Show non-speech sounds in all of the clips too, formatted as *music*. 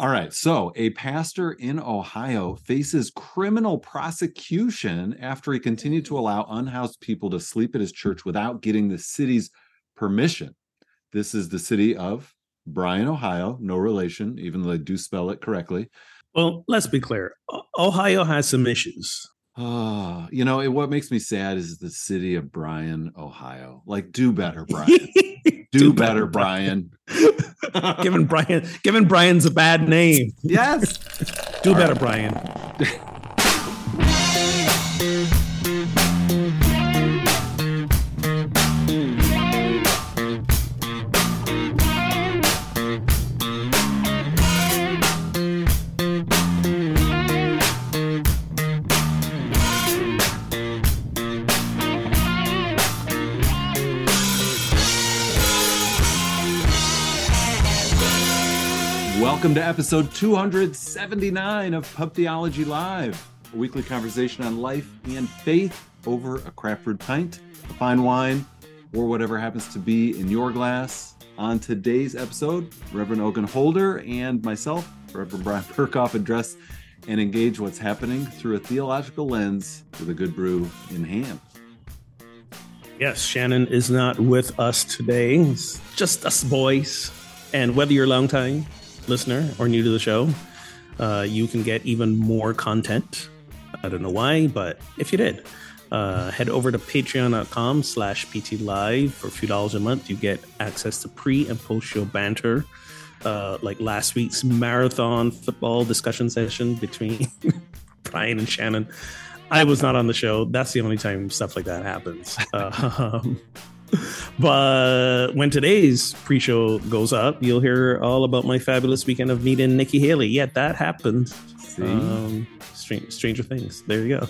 All right. So, a pastor in Ohio faces criminal prosecution after he continued to mm. allow unhoused people to sleep at his church without getting the city's permission. This is the city of Bryan, Ohio. No relation, even though they do spell it correctly. Well, let's be clear. Ohio has some issues. Oh, you know, it, what makes me sad is the city of Bryan, Ohio. Like, do better, Bryan. *laughs* do, better, Bryan. *laughs* given Bryan, given Bryan's a bad name. Yes. do All better, right. Bryan. *laughs* Welcome to episode 279 of Pub Theology Live, a weekly conversation on life and faith over a craft brewed pint, a fine wine, or whatever happens to be in your glass. On today's episode, Reverend Ogun Holder and myself, Reverend Bryan Berghoef, address and engage what's happening through a theological lens with a good brew in hand. Yes, Shannon is not with us today. It's just us boys. And whether you're long time listener or new to the show, uh, you can get even more content. I don't know why, but if you did, uh, head over to patreon.com slash pt live for a few dollars a month. You get access to pre and post show banter, uh, like last week's marathon football discussion session between *laughs* Bryan and Shannon. I was not on the show. That's the only time stuff like that happens. *laughs* Um, but when today's pre-show goes up, you'll hear all about my fabulous weekend of meeting Nikki Haley. Yeah, that happened. Um, Str- Stranger Things. There you go.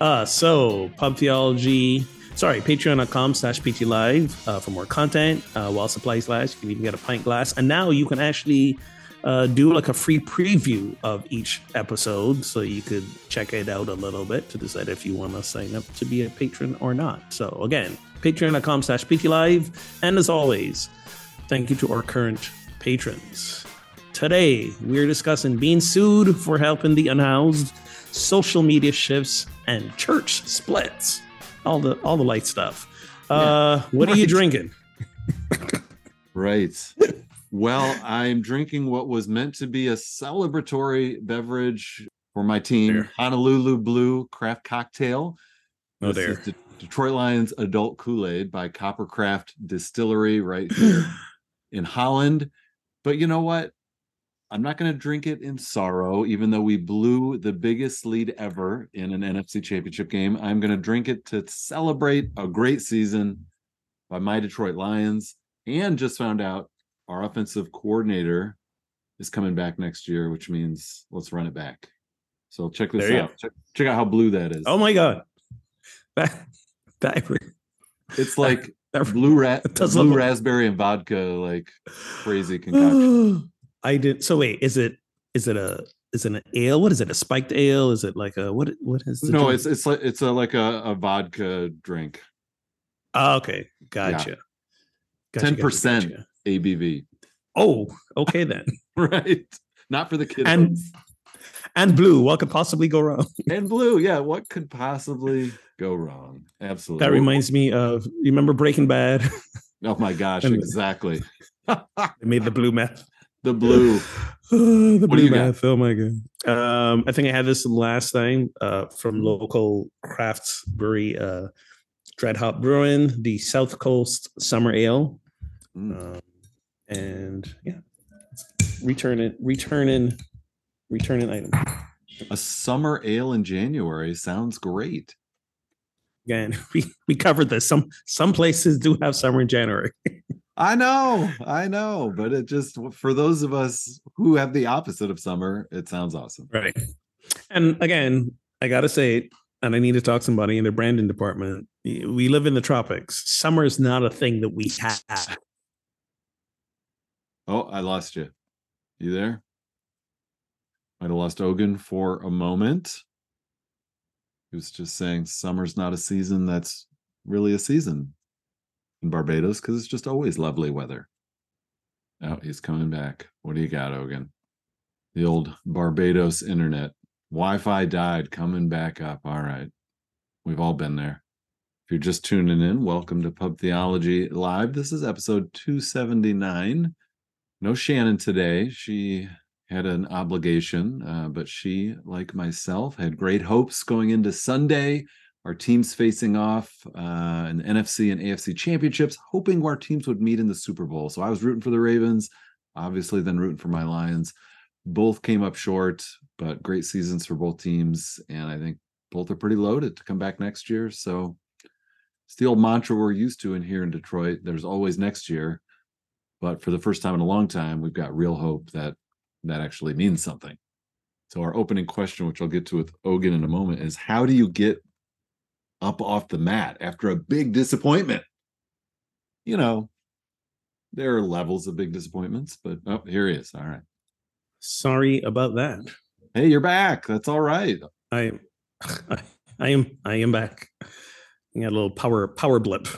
Uh, so pub theology. Sorry, patreon.com slash PT Live uh, for more content. Uh, while supplies last, you can even get a pint glass. And now you can actually uh, do like a free preview of each episode so you could check it out a little bit to decide if you want to sign up to be a patron or not. So again, patreon.com slash ptlive. And as always, thank you to our current patrons. Today, we're discussing being sued for helping the unhoused, social media shifts, and church splits. All the all the light stuff. Uh, what right. are you drinking? *laughs* right. Well, I'm drinking what was meant to be a celebratory beverage for my team, there. Honolulu Blue Craft Cocktail. Oh, this there. Detroit Lions Adult Kool Aid by Coppercraft Distillery right *laughs* here in Holland. But you know what? I'm not going to drink it in sorrow, even though we blew the biggest lead ever in an NFC championship game. I'm going to drink it to celebrate a great season by my Detroit Lions. And just found out our offensive coordinator is coming back next year, which means let's run it back. So check this out. Check, check, out how blue that is. Oh my God. It's like *laughs* blue rat, *laughs* blue raspberry and vodka, like crazy *sighs* concoction. I did. So wait, is it is it a is it an ale? What is it? A spiked ale? Is it like a what? What is? no, drink? it's it's like it's a like a, a vodka drink. Oh, okay, gotcha. Ten yeah. percent ABV. Oh, okay then. *laughs* right, not for the kids. And and blue. What could possibly go wrong? *laughs* and blue, yeah. What could possibly go wrong? Absolutely. That reminds me of you remember Breaking Bad? *laughs* oh my gosh, exactly. they made the blue meth. *laughs* The blue. *sighs* the what blue meth. Got? Oh my god. Um, I think I had this last time uh, from local crafts brewery, uh, Dread Hop Brewing, the South Coast Summer Ale. Mm. Um, and yeah, return it, returning return an item. A summer ale in January sounds great. Again, *laughs* we, we covered this. Some some places do have summer in January. *laughs* I know, I know, but it just for those of us who have the opposite of summer, it sounds awesome. Right. And again, I gotta say, it, and I need to talk to somebody in the branding department. We live in the tropics. Summer is not a thing that we have. Oh, I lost you. You there? Might have lost Ogun for a moment. He was just saying summer's not a season that's really a season in Barbados because it's just always lovely weather. Oh, he's coming back. What do you got, Ogun? The old Barbados internet. Wi-Fi died, coming back up. All right. We've all been there. If you're just tuning in, welcome to Pub Theology Live. This is episode 279. No Shannon today. She had an obligation, uh, but she, like myself, had great hopes going into Sunday. Our teams facing off uh, in NFC and AFC championships, hoping our teams would meet in the Super Bowl. So I was rooting for the Ravens, obviously, then rooting for my Lions. Both came up short, but great seasons for both teams. And I think both are pretty loaded to come back next year. So it's the old mantra we're used to in here in Detroit. There's always next year. But for the first time in a long time, we've got real hope that that actually means something. So our opening question, which I'll get to with Ogun in a moment, is how do you get up off the mat after a big disappointment? You know, there are levels of big disappointments, but oh, here he is. All right. Sorry about that. Hey, you're back. That's all right. I *laughs* I am I am back. You got a little power power blip.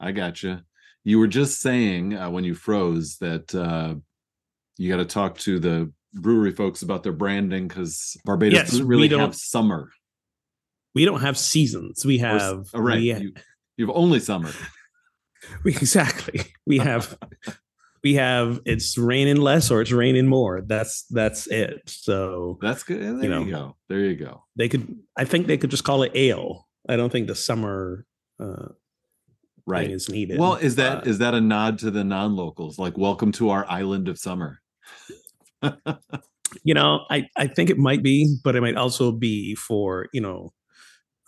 I got you. You were just saying uh, when you froze that uh, you got to talk to the brewery folks about their branding because Barbados Yes, doesn't really don't- have summer. We don't have seasons. We Or have oh, right. we, You, you have only summer. *laughs* we exactly. We have *laughs* we have it's raining less or it's raining more. That's that's it. So That's good. There you, know. go. There you go. they could I think they could just call it ale. I don't think the summer uh Right. is needed. Well, is that but- is that a nod to the non-locals? Like, welcome to our island of summer. You know i i think it might be but it might also be for you know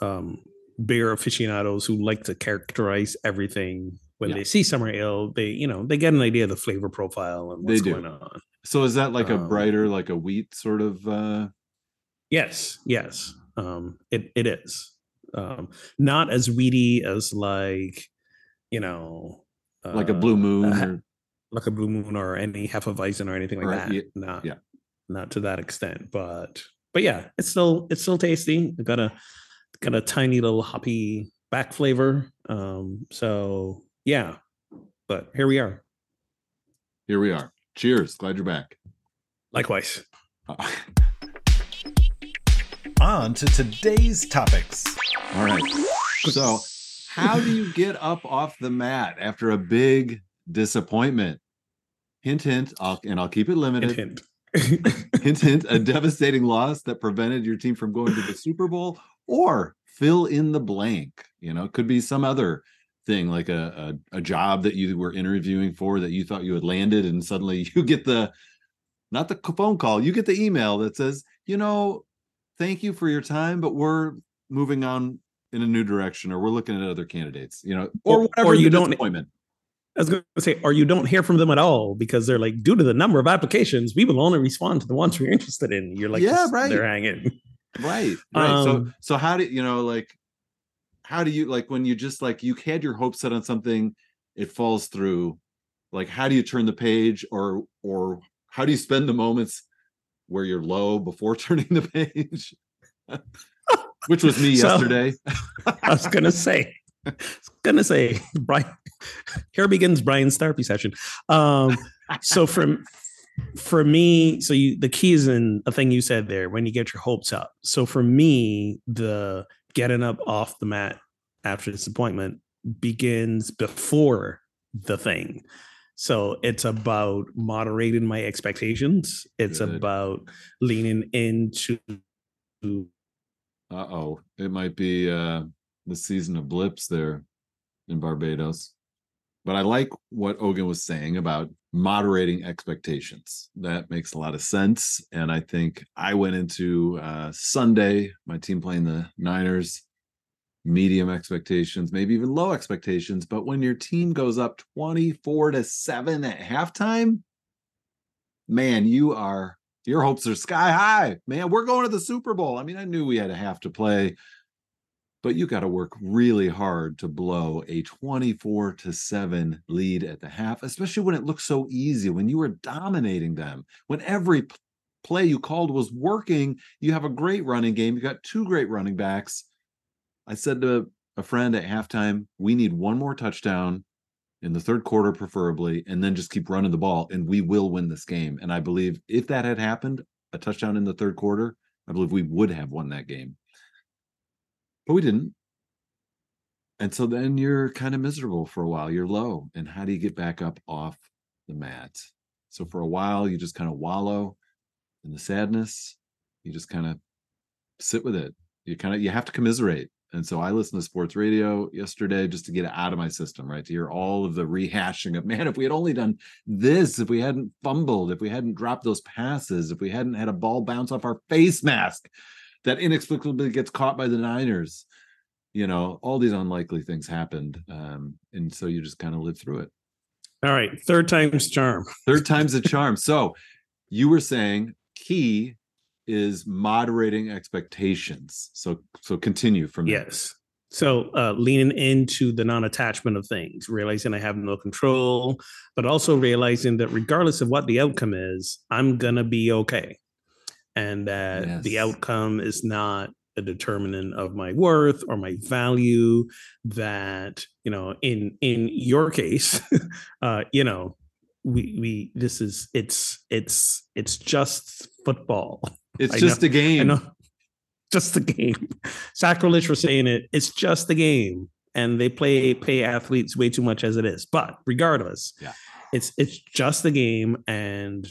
um beer aficionados who like to characterize everything when Yeah. they see summer ale they you know they get an idea of the flavor profile and what's going on So is that like a Um, brighter, like a wheat sort of? uh yes yes um it it is um not as weedy as like you know like a uh, blue moon ha- or like a blue moon or any half hefeweizen or anything like Or, that. yeah, not yeah. not to that extent, but but yeah, it's still it's still tasty. It got a got a tiny little hoppy back flavor. Um, so yeah, but here we are. here we are. Cheers. Glad you're back. Likewise. Uh, *laughs* On to today's topics. All right. So, how do you get up off the mat after a big disappointment? Hint, hint. I'll, and I'll keep it limited. Hint, hint. *laughs* hint, hint, a devastating loss that prevented your team from going to the Super Bowl, or fill in the blank. You know, it could be some other thing like a, a a job that you were interviewing for that you thought you had landed, and suddenly *laughs* you get the not the phone call, you get the email that says, you know, thank you for your time, but we're moving on in a new direction, or we're looking at other candidates. You know, or Or- whatever or you don't-. I was going to say, or you don't hear from them at all because they're like, due to the number of applications, we will only respond to the ones we're interested in. You're like, Yeah, right. They're hanging. right right so Um, so how do you know like how do you like when you just like you had your hopes set on something it falls through like how do you turn the page or or how do you spend the moments where you're low before *laughs* turning the page which was me *laughs* So- yesterday I was gonna say, I was *laughs* gonna say, Bryan. Here begins Bryan's therapy session. Um, so from for me, so you the key is in a thing you said there when you get your hopes up. So for me, the getting up off the mat after disappointment begins before the thing. So it's about moderating my expectations. It's Good. about leaning into uh-oh it might be uh the season of blips there in barbados but i like what ogun was saying about moderating expectations. That makes a lot of sense and i think i went into uh sunday my team playing the niners medium expectations maybe even low expectations but when your team goes up 24 to 7 at halftime man you are your hopes are sky high. Man we're going to the super bowl. I mean i knew we had a half to play but you got to work really hard to blow a 24 to 7 lead at the half especially when it looks so easy when you were dominating them when every play you called was working you have a great running game you got two great running backs i said to a friend at halftime we need one more touchdown in the third quarter preferably and then just keep running the ball and we will win this game and i believe if that had happened a touchdown in the third quarter, I believe we would have won that game. But we didn't. And so then you're kind of miserable for a while. You're low. And how do you get back up off the mat? So for a while, you just kind of wallow in the sadness. You just kind of sit with it. You kind of you have to commiserate. And so I listened to sports radio yesterday just to get it out of my system, right? To hear all of the rehashing of *laughs* man, if we had only done this, if we hadn't fumbled, if we hadn't dropped those passes, if we hadn't had a ball bounce off our face mask that inexplicably gets caught by the Niners, you know, all these unlikely things happened. Um, and so you just kind of live through it. All right. Third time's charm. Third time's a charm. So you were saying key is moderating expectations. So so continue from there. Yes. So uh, leaning into the non-attachment of things, realizing I have no control, but also realizing that regardless of what the outcome is, I'm gonna be okay, and that yes. the outcome is not a determinant of my worth or my value. That you know, in in your case, *laughs* uh, you know, we we this is it's it's it's just football it's I just know, a game. I know. *laughs* Just a game. Sacrilege for saying it. It's just a game. And they play pay athletes way too much as it is. But regardless, yeah. it's it's just the game and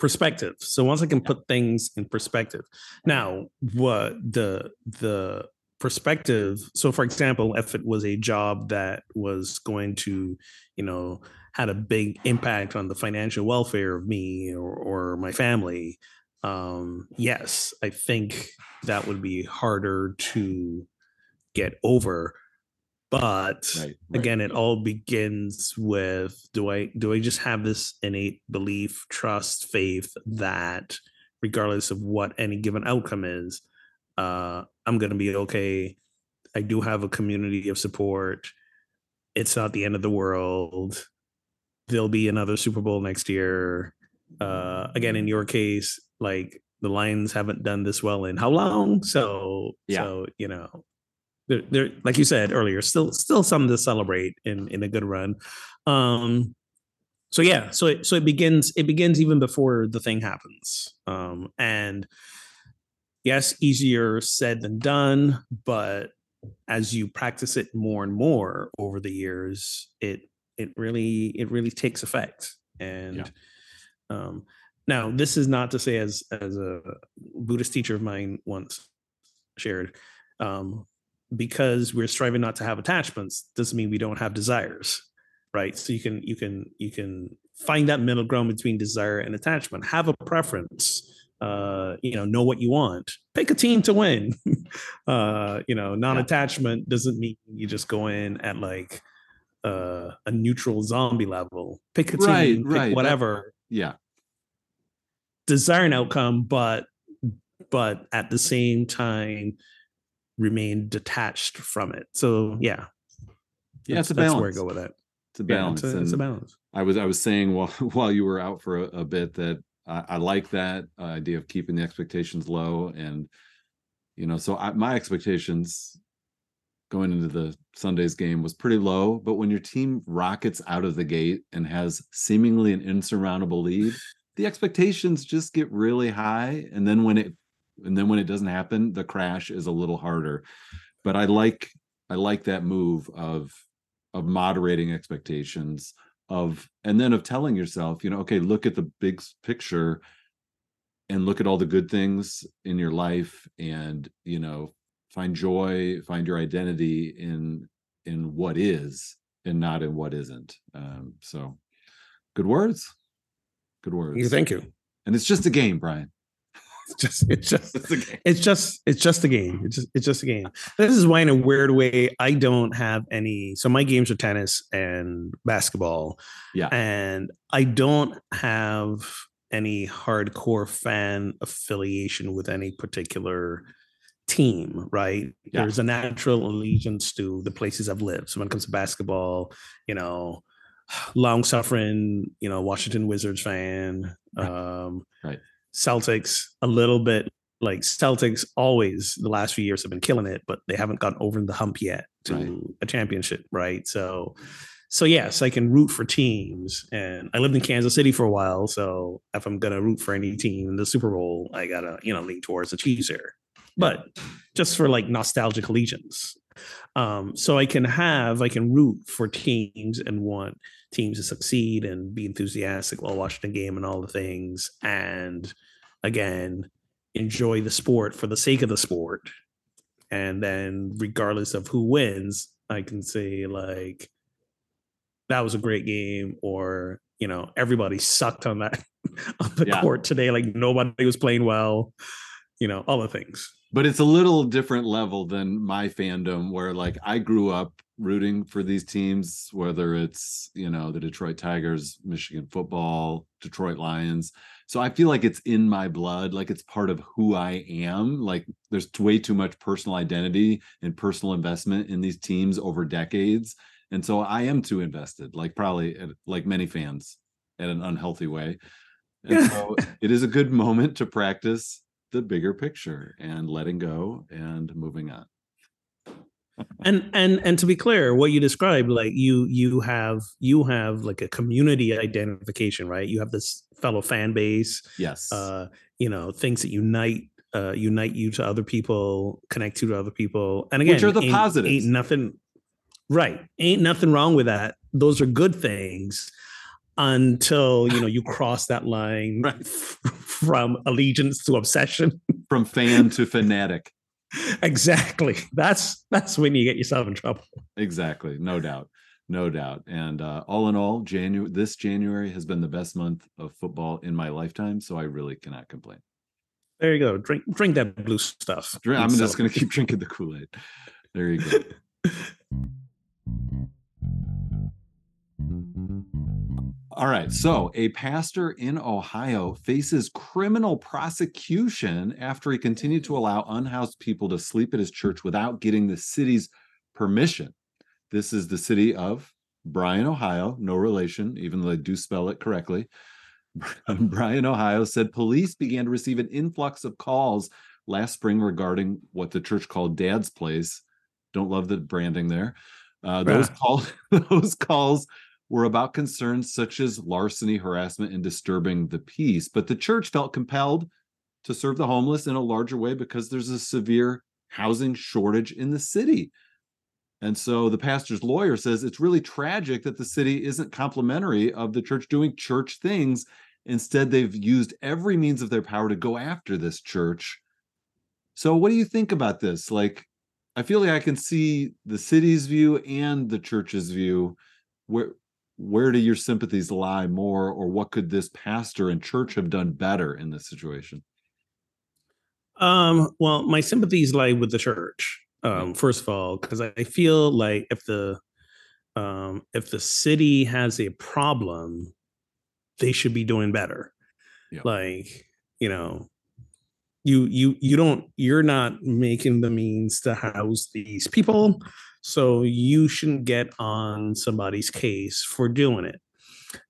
perspective. So once I can put things in perspective. Now, what the the perspective so for example if it was a job that was going to you know had a big impact on the financial welfare of me or, or my family um, yes, I think that would be harder to get over. But right, right. again, it all begins with do I do I just have this innate belief, trust, faith that regardless of what any given outcome is, uh, I'm gonna be okay. I do have a community of support. It's not the end of the world. There'll be another Super Bowl next year. Uh, again, in your case, like the Lions haven't done this well in how long? So yeah. so you know, they're, like you said earlier, still still something to celebrate in in a good run. Um, so yeah, so it, so it begins it begins even before the thing happens. Um, and yes, easier said than done, but as you practice it more and more over the years, it it really it really takes effect. And yeah. um, now, this is not to say, as as a Buddhist teacher of mine once shared, um, because we're striving not to have attachments doesn't mean we don't have desires, right? So you can you can you can find that middle ground between desire and attachment. Have a preference. Uh, you know, know what you want. Pick a team to win. *laughs* uh, you know, non-attachment doesn't mean you just go in at like uh, a neutral zombie level. Pick a team, right, pick right. whatever. That, yeah desired outcome, but but at the same time remain detached from it. So yeah, yeah, it's a balance. That's where I go with it. It's a balance. Yeah, it's, a, it's, a, balance. I was I was saying *laughs* while while you were out for a, a bit that I, I, like that uh, idea of keeping the expectations low, and you know, so I, my expectations going into the Sunday's game was pretty low. But when your team rockets out of the gate and has seemingly an insurmountable lead, the expectations just get really high and then when it and then when it doesn't happen the crash is a little harder but i like i like that move of of moderating expectations of and then of telling yourself you know okay look at the big picture and look at all the good things in your life and you know find joy find your identity in in what is and not in what isn't um so good words Good words. Thank you. And it's just a game, Bryan. It's just it's just it's, it's just it's just a game. It's just it's just a game. This is why in a weird way I don't have any so my games are tennis and basketball. Yeah. And I don't have any hardcore fan affiliation with any particular team, right? Yeah. There's a natural allegiance to the places I've lived. So when it comes to basketball, you know, *sighs* long suffering, you know, Washington Wizards fan. Right. Um, right. Celtics a little bit like Celtics always the last few years have been killing it, but they haven't gotten over the hump yet to right. a championship, right? So so yes, I can root for teams, and I lived in Kansas City for a while. So if I'm gonna root for any team in the Super Bowl, I gotta you know lean towards the Chiefs here. But just for like nostalgic allegiance, um, so I can have I can root for teams and want teams to succeed and be enthusiastic while watching the game and all the things, and again enjoy the sport for the sake of the sport, and then regardless of who wins, I can say like that was a great game or you know everybody sucked on that *laughs* on the yeah. court today like nobody was playing well you know all the things but it's a little different level than my fandom where like i grew up rooting for these teams whether it's you know the detroit tigers michigan football detroit lions. So i feel like it's in my blood like it's part of who i am. Like there's way too much personal identity and personal investment in these teams over decades. And so I am too invested, like probably eh, like many fans, in an unhealthy way. And *laughs* so it is a good moment to practice the bigger picture and letting go and moving on. and and and to be clear, what you described, like you you have you have like a community identification, right? You have this fellow fan base. Yes. Uh, you know, things that unite uh unite you to other people, connect you to other people. And again, which are the ain't, positives. Ain't nothing Right. Ain't nothing wrong with that. Those are good things until, you know, you cross that line *laughs* right. from allegiance to obsession. From fan to fanatic. *laughs* exactly. That's that's when you get yourself in trouble. Exactly. No doubt. No doubt. And uh, all in all, January this January has been the best month of football in my lifetime, so I really cannot complain. There you go. Drink drink that blue stuff. Drink, I'm just going to keep *laughs* drinking the Kool-Aid. There you go. All right. So, a pastor in Ohio faces criminal prosecution after he continued to allow unhoused people to sleep at his church without getting the city's permission. This is the city of Bryan, Ohio. No relation, even though they do spell it correctly. *laughs* Bryan, Ohio said police began to receive an influx of calls last spring regarding what the church called Dad's Place. Don't love the branding there. Uh, those calls, *laughs* those calls were about concerns such as larceny, harassment, and disturbing the peace. But the church felt compelled to serve the homeless in a larger way because there's a severe housing shortage in the city. And so the pastor's lawyer says it's really tragic that the city isn't complimentary of the church doing church things. Instead, they've used every means of their power to go after this church. So, what do you think about this? Like, I feel like I can see the city's view and the church's view. Where where do your sympathies lie more, or what could this pastor and church have done better in this situation? Um, well, my sympathies lie with the church. Um, first of all, because I feel like if the um, if the city has a problem, they should be doing better. Yep. Like, you know, you you you don't you're not making the means to house these people so you shouldn't get on somebody's case for doing it.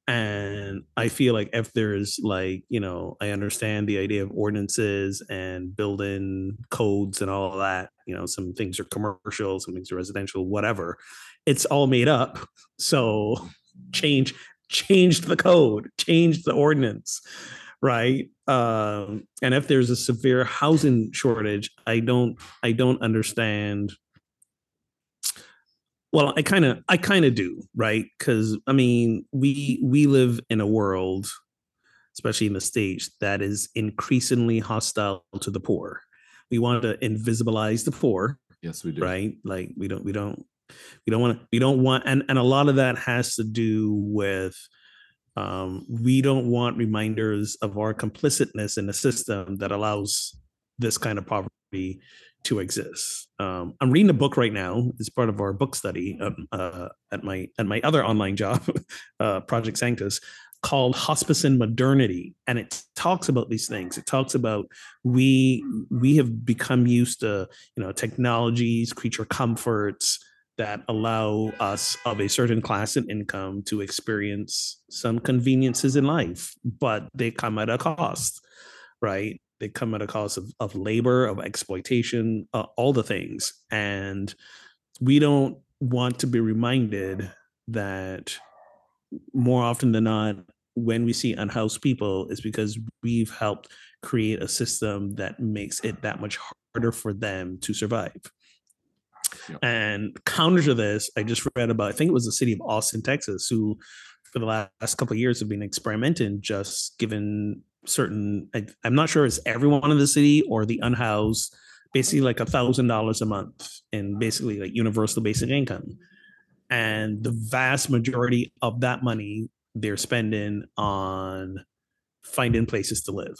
And i feel like if there's like you know i understand the idea of ordinances and building codes and all of that you know some things are commercial some things are residential whatever it's all made up. So change change the code change the ordinance right? Um, and if there's a severe housing shortage i don't i don't understand well i kind of i kind of do right? Because i mean we we live in a world especially in the states that is increasingly hostile to the poor. We want to invisibilize the poor yes we do. right? Like we don't we don't we don't want to we don't want and and a lot of that has to do with um, we don't want reminders of our complicitness in a system that allows this kind of poverty to exist. Um, I'm reading a book right now as part of our book study um, uh, at my at my other online job, *laughs* uh, Project Sanctus, called Hospicing Modernity, and it talks about these things. It talks about we we have become used to you know technologies, creature comforts, that allow us of a certain class and income to experience some conveniences in life, but they come at a cost, right? They come at a cost of, of labor, of exploitation, uh, all the things. And we don't want to be reminded that more often than not, when we see unhoused people, is because we've helped create a system that makes it that much harder for them to survive. And counter to this, I just read about, I think it was the city of Austin, Texas, who for the last couple of years have been experimenting, just given certain, I, I'm not sure it's everyone in the city or the unhoused, basically like a thousand dollars a month and basically like universal basic income. And the vast majority of that money they're spending on finding places to live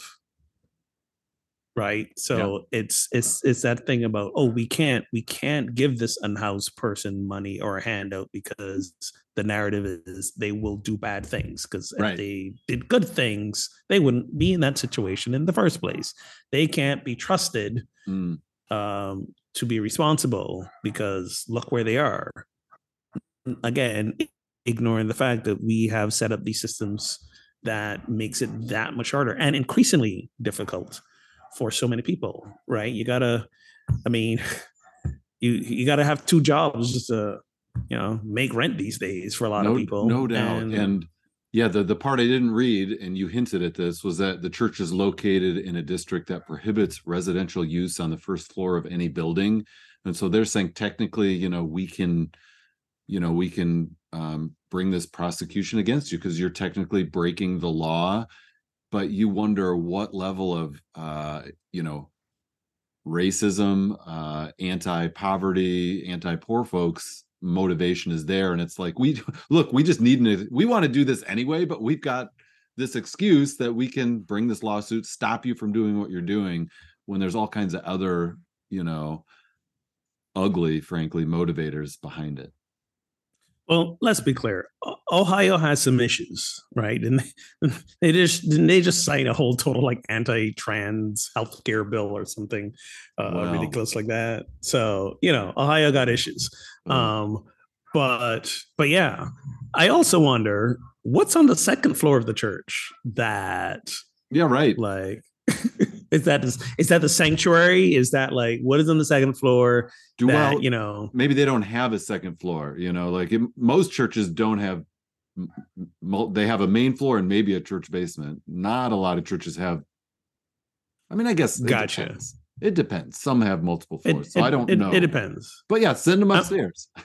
right so it's it's it's that thing about oh we can't we can't give this unhoused person money or a handout because the narrative is they will do bad things because Right. if they did good things they wouldn't be in that situation in the first place they can't be trusted Mm, um, to be responsible because look where they are. Again, ignoring the fact that we have set up these systems that makes it that much harder and increasingly difficult for so many people. Right? You gotta, I mean, *laughs* you you gotta have two jobs just to you know make rent these days for a lot no, of people. no doubt. And, yeah, the, the part I didn't read, and you hinted at this, was that the church is located in a district that prohibits residential use on the first floor of any building. And so they're saying technically, you know, we can, you know, we can um, bring this prosecution against you because you're technically breaking the law. But you wonder what level of, uh, you know, racism, uh, anti-poverty, anti-poor folks motivation is there. And it's like, we *laughs* look, we just need an, we want to do this anyway, but we've got this excuse that we can bring this lawsuit, stop you from doing what you're doing when there's all kinds of other, you know, ugly, frankly, motivators behind it. Well, let's be clear. Ohio has some issues, right? And *laughs* they, just didn't they just cite a whole total like anti-trans healthcare bill or something uh, Wow. ridiculous like that. So you know, Ohio got issues. Mm. Um, but but yeah, I also wonder what's on the second floor of the church that Yeah, right. like *laughs* is that is that the sanctuary? Is that like what is on the second floor? Do that well, you know maybe they don't have a second floor you know like it, most churches don't have m- m- mul- they have a main floor and maybe a church basement not a lot of churches have i mean i guess Gotcha. depends. It depends some have multiple it, floors so it- i don't it- know It depends. but yeah send them Uh, upstairs *laughs*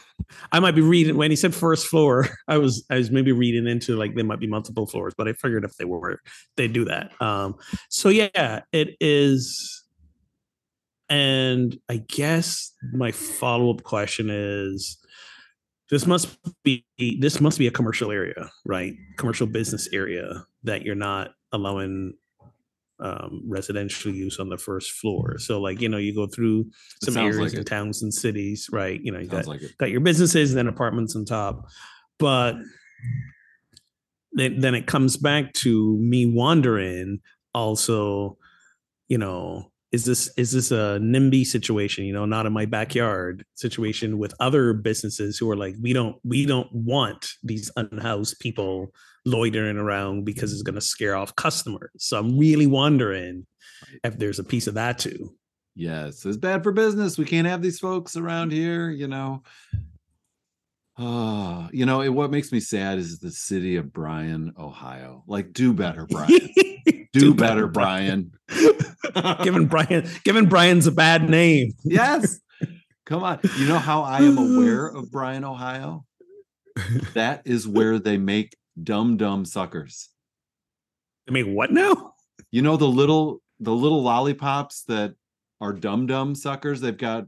I might be reading when he said first floor. *laughs* I was I was maybe reading into like there might be multiple floors, but I figured if they were, they'd do that. Um, so yeah, it is. And I guess my follow up question is, this must be this must be a commercial area, right? Commercial business area that you're not allowing um residential use on the first floor. So like you know you go through some areas like in it. towns and cities right? You know you got like got your businesses and then apartments on top. But then, then it comes back to me wondering also you know is this is this a nimby situation you know not in my backyard situation with other businesses who are like we don't we don't want these unhoused people loitering around because it's mm-hmm. going to scare off customers so i'm really wondering if there's a piece of that too yes it's bad for business we can't have these folks around here you know Oh, you know, it, what makes me sad is the city of Bryan, Ohio. Like, do better, Bryan. *laughs* Do, better, Bryan. giving bryan giving bryan's a bad name yes. Come on. You know how I am aware of Bryan, Ohio? *laughs* That is where they make Dum Dum suckers. I mean, what now? You know the little the little lollipops that are dum dum suckers. They've got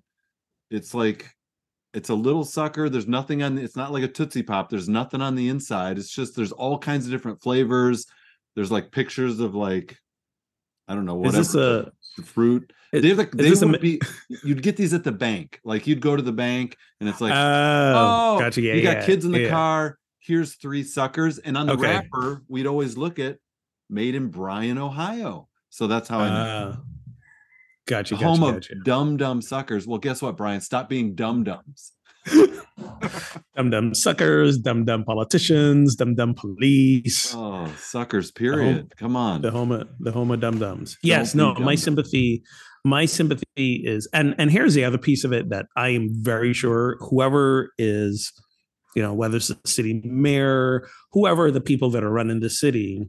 it's like it's a little sucker. There's nothing on it's not like a Tootsie Pop. There's nothing on the inside. It's just there's all kinds of different flavors. There's like pictures of like I don't know Is whatever this a the fruit. is- They're like they this a be you'd get these at the bank. Like you'd go to the bank and it's like oh, oh, gotcha. Yeah, you got yeah, kids in the yeah. car. Here's three suckers, and on the Okay. wrapper, we'd always look at "Made in Bryan, Ohio." So that's how I know. Uh, gotcha. Gotcha. home of Dum Dum suckers. Well, guess what, Bryan? Stop being dumb dumbs. *laughs* Dumb dumb suckers, dumb dumb politicians, dumb dumb police. Oh, suckers. Period. Come on. the home of the home of dumb dumbs. Yes, no, my dum-dums. sympathy, my sympathy is, and and here's the other piece of it that I am very sure whoever is you know, whether it's the city mayor, whoever the people that are running the city,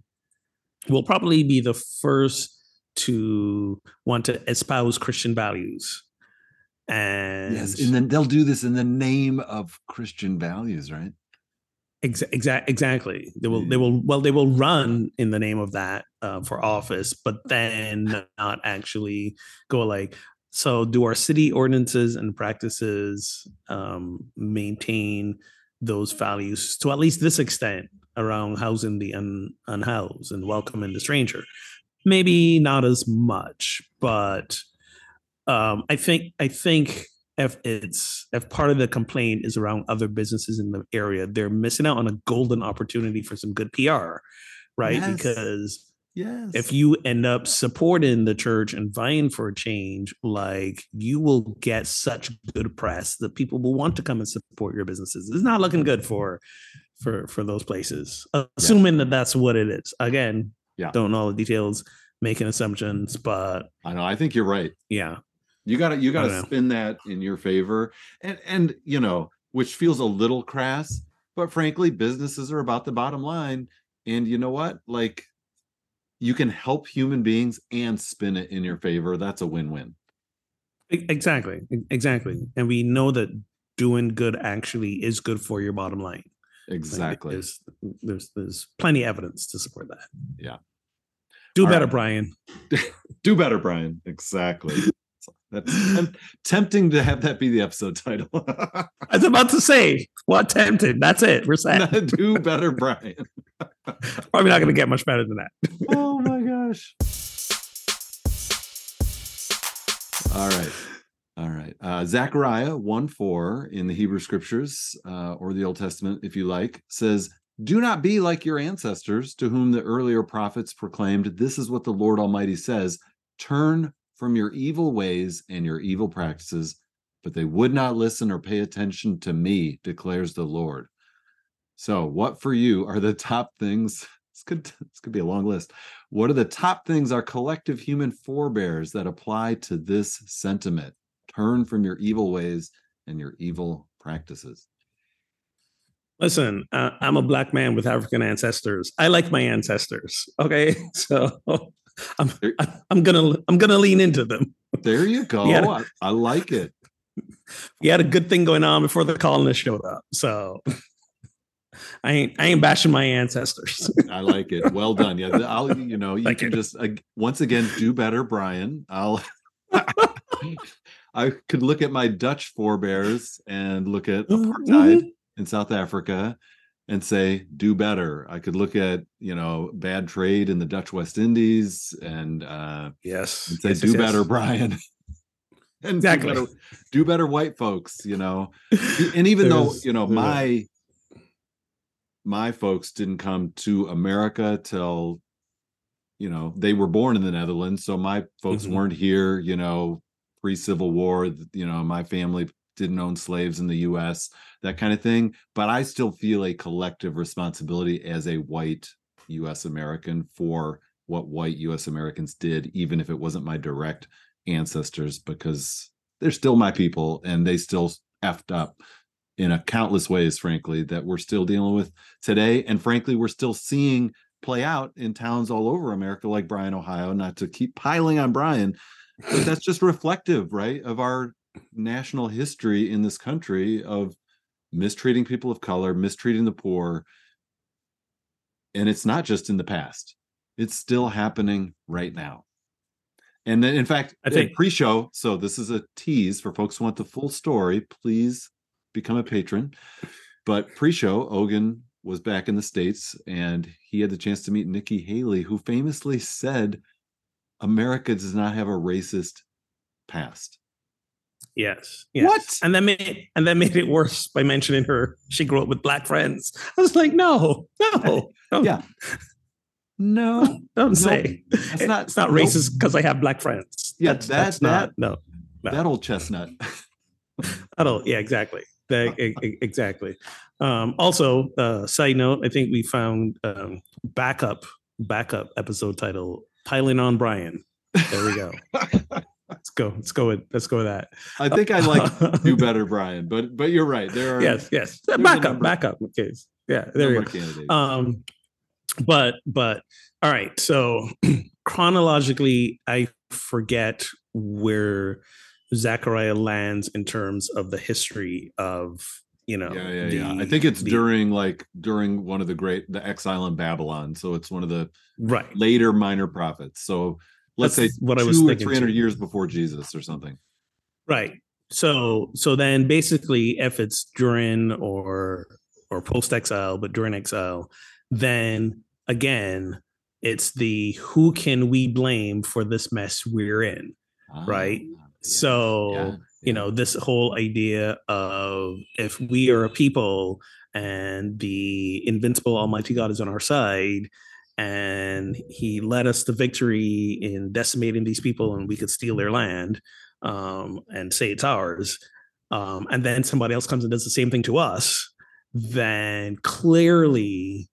will probably be the first to want to espouse Christian values. And Yes, and then they'll do this in the name of Christian values, right? Exa- exa- exactly. They will. They will. Well, they will run in the name of that uh, for office, but then not actually go like. So, do our city ordinances and practices um, maintain those values to at least this extent around housing the un- unhoused and welcoming the stranger? Maybe not as much, but um, I think I think if it's if part of the complaint is around other businesses in the area, they're missing out on a golden opportunity for some good PR, right? Yes. Because Yes. if you end up supporting the church and vying for a change, like you will get such good press that people will want to come and support your businesses. It's not looking good for for for those places, assuming that that's what it is. Again, Yeah. don't know all the details, making assumptions, but I know, I think you're right. yeah, You gotta you gotta spin that in your favor. And and you know, which feels a little crass, but frankly, businesses are about the bottom line. And you know what? Like you can help human beings and spin it in your favor. That's a win-win. Exactly, exactly. And we know that doing good actually is good for your bottom line. Like, Exactly. There's, there's there's plenty of evidence to support that. Yeah. Do All better, right. Bryan. *laughs* Do better, Bryan. Exactly. That's tem- tempting to have that be the episode title. *laughs* I was about to say, what tempted? That's it. We're set. Do better, Bryan. *laughs* Probably not going to get much better than that. oh my gosh. All right. All right. Uh, Zechariah 1 4 in the Hebrew scriptures uh, or the Old Testament, if you like, says, Do not be like your ancestors to whom the earlier prophets proclaimed, This is what the Lord Almighty says turn from your evil ways and your evil practices. But they would not listen or pay attention to me, declares the Lord. So, what for you are the top things? *laughs* This could this could be a long list. What are the top things our collective human forebears that apply to this sentiment? Turn from your evil ways and your evil practices. Listen, uh, I'm a black man with African ancestors. I like my ancestors. Okay, *laughs* so I'm I'm gonna I'm gonna lean into them. There you go. I, I like it. We had a good thing going on before the colonists showed up, so I ain't I ain't bashing my ancestors. I like it. Well done. Yeah, I'll you know you Thank can you. just uh, once again do better, Bryan. I'll. *laughs* I could look at my Dutch forebears and look at apartheid in South Africa and say do better. I could look at you know bad trade in the Dutch West Indies and uh, Yes, and say yes, do yes, yes. better, *laughs* Bryan. and Exactly. do better, do better, white folks. You know, *laughs* and even though you know my my folks didn't come to america till you know they were born in the netherlands so my folks Mhm. weren't here you know pre-civil war you know my family didn't own slaves in the us that kind of thing but i still feel a collective responsibility as a white us american for what white us americans did even if it wasn't my direct ancestors because they're still my people and they still effed up in a countless ways, frankly, that we're still dealing with today. And frankly, we're still seeing play out in towns all over America, like Bryan, Ohio, not to keep piling on Bryan, but that's just reflective, right, of our national history in this country of mistreating people of color, mistreating the poor. And it's not just in the past, it's still happening right now. And then, in fact, I think- pre-show. So this is a tease for folks who want the full story. Please become a patron. But pre-show, Ogun was back in the states, and he had the chance to meet Nikki Haley, who famously said, "America does not have a racist past." Yes, yes. What? And then made and then made it worse by mentioning her. She grew up with black friends. I was like, no, no, don't, *laughs* Yeah. No, *laughs* don't No, say that's not. it's not racist because I have black friends. Yeah, that's, that- that's not no. no. That old chestnut. *laughs* I don't. Yeah, exactly. That- exactly. Um, also, uh, side note, I think we found um, backup backup episode title piling on Bryan. There we go. It's go. Let's go with let's go with that. I think I like *laughs* do better, Bryan. But but you're right. There are Yes, yes. Back up, back up. Okay. Yeah, there you go. candidates. Um, but but all right. So *clears throat* chronologically, I forget where Zechariah lands in terms of the history of you know. yeah, yeah, yeah. I think it's the- during like during one of the great the exile in Babylon. So it's one of the right. later minor prophets. So let's That's say what I was two or thinking three hundred years before Jesus or something. Right. So so then basically if it's during or or post exile, but during exile, then again it's the who can we blame for this mess we're in? Right. Ah, yeah, So yeah, you know this whole idea of if we are a people and the invincible almighty god is on our side and he led us to victory in decimating these people and we could steal their land um, and say it's ours um, and then somebody else comes and does the same thing to us then clearly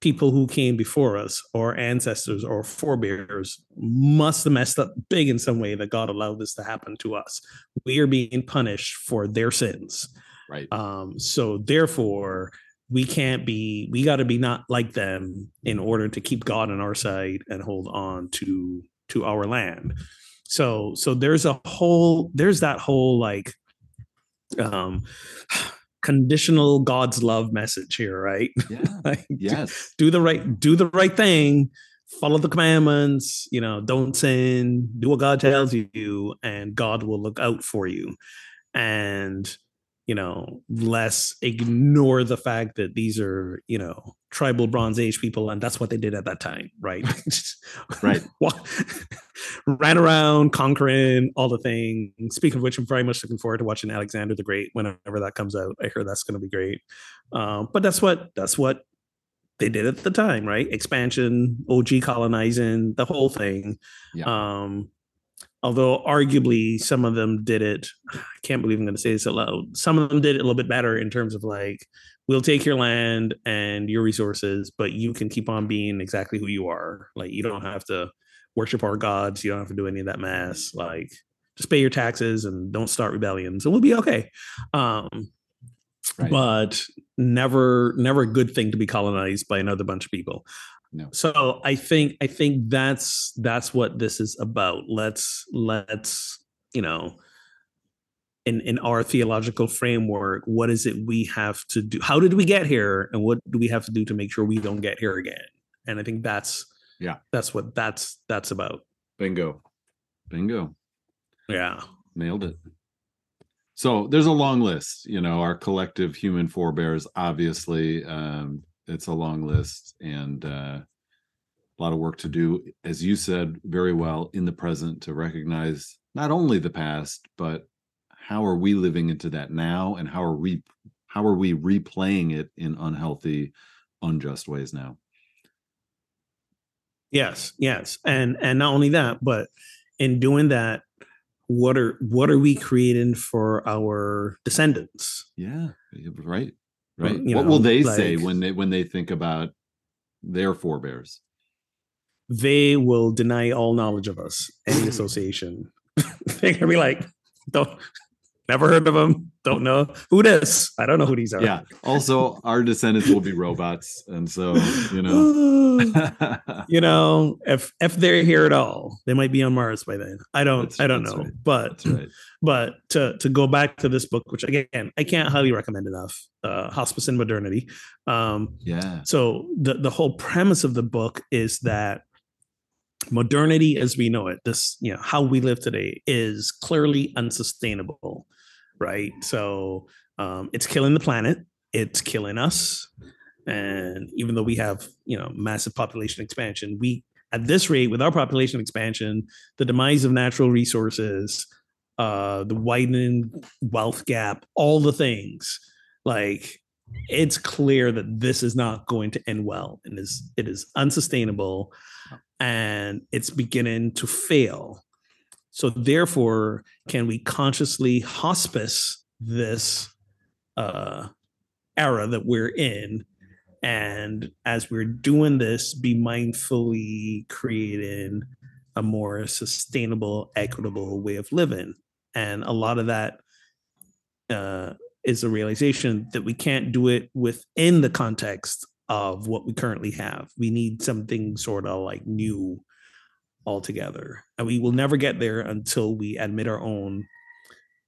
people who came before us or ancestors or forebears must have messed up big in some way that God allowed this to happen to us. We are being punished for their sins. right. Um, so therefore, we can't be, we got to be not like them in order to keep God on our side and hold on to to our land. So so there's a whole there's that whole like um conditional God's love message here, right? *laughs* Yeah. Like, Yes. do the right do the right thing follow the commandments you know don't sin do what god tells you and god will look out for you and you know less ignore the fact that these are you know tribal bronze age people and that's what they did at that time right *laughs* *laughs* Right. *laughs* Ran around conquering all the things speaking of which i'm very much looking forward to watching alexander the great whenever that comes out i heard that's going to be great um, but that's what that's what they did at the time, right? Expansion, OG colonizing, the whole thing. Yeah. Um, although arguably some of them did it, I can't believe I'm going to say this out loud. Some of them did it a little bit better in terms of like, we'll take your land and your resources, but you can keep on being exactly who you are. Like, you don't have to worship our gods. You don't have to do any of that mess. Like, just pay your taxes and don't start rebellions, and we'll be okay. Um, Right. but never never a good thing to be colonized by another bunch of people No. so i think i think that's that's what this is about let's let's you know in in our theological framework what is it we have to do how did we get here and what do we have to do to make sure we don't get here again and i think that's Yeah. that's what that's that's about Bingo. Bingo. yeah Nailed it. So there's a long list, you know, our collective human forebears, obviously. Um, it's a long list and uh, a lot of work to do, as you said very well, in the present to recognize not only the past, but how are we living into that now and how are we how are we replaying it in unhealthy, unjust ways now? Yes, yes, and and not only that, but in doing that, what are what are we creating for our descendants? Yeah, yeah, right. Right. you what will know, they say when they when they think about their forebears? They will deny all knowledge of us, any association. *laughs* They're gonna be like, don't never heard of them, don't know who this. I don't know who these are. yeah also our descendants will be robots and so you know *sighs* you know, if if they're here at all, they might be on Mars by then. I don't That's- I don't know. right. But right but to to go back to this book which again i can't highly recommend enough uh Hospicing Modernity um yeah so the the whole premise of the book is that modernity as we know it this you know how we live today is clearly unsustainable right? So um it's killing the planet it's killing us and even though we have you know massive population expansion we at this rate with our population expansion the demise of natural resources uh the widening wealth gap all the things like it's clear that this is not going to end well and is it is unsustainable and it's beginning to fail so therefore can we consciously hospice this uh era that we're in and as we're doing this be mindfully creating a more sustainable, equitable way of living. And a lot of that uh, is a realization that we can't do it within the context of what we currently have. We need something sort of like new altogether. And we will never get there until we admit our own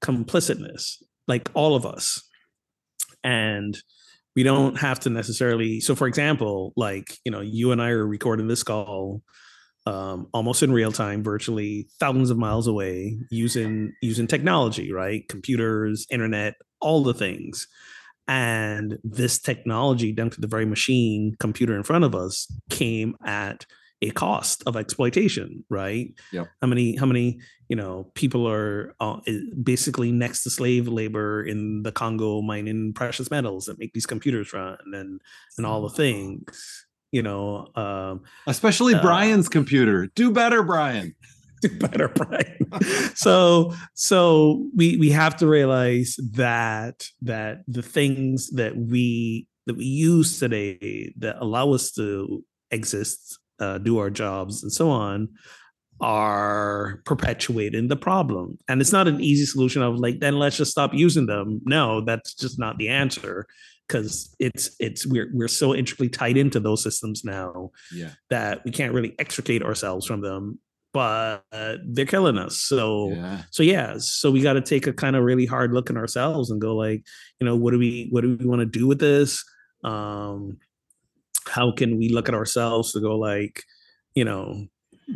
complicitness, like all of us. And we don't have to necessarily. So, for example, like, you know, you and I are recording this call um, almost in real time, virtually thousands of miles away, using using technology, right? Computers, internet, all the things. And this technology, down to the very machine computer in front of us, came at a cost of exploitation, right? Yep. How many how many you know people are uh, basically next to slave labor in the Congo mining precious metals that make these computers run and and all the things you know um especially uh, bryan's computer do better bryan *laughs* do better bryan so so we we have to realize that that the things that we that we use today that allow us to exist uh, do our jobs and so on are perpetuating the problem and it's not an easy solution of like then let's just stop using them no that's just not the answer because it's it's we're we're so intricately tied into those systems now yeah. that we can't really extricate ourselves from them but uh, they're killing us so yeah. so yeah so we got to take a kind of really hard look in ourselves and go like you know what do we what do we want to do with this um how can we look at ourselves to go like you know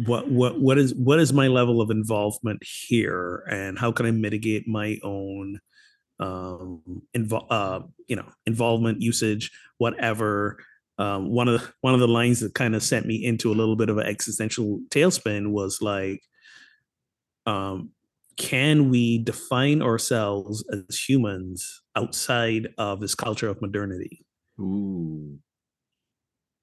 what what what is what is my level of involvement here and how can i mitigate my own um, invo- uh, you know, involvement, usage, whatever. Um, one of the, one of the lines that kind of sent me into a little bit of an existential tailspin was like, um, can we define ourselves as humans outside of this culture of modernity? Ooh.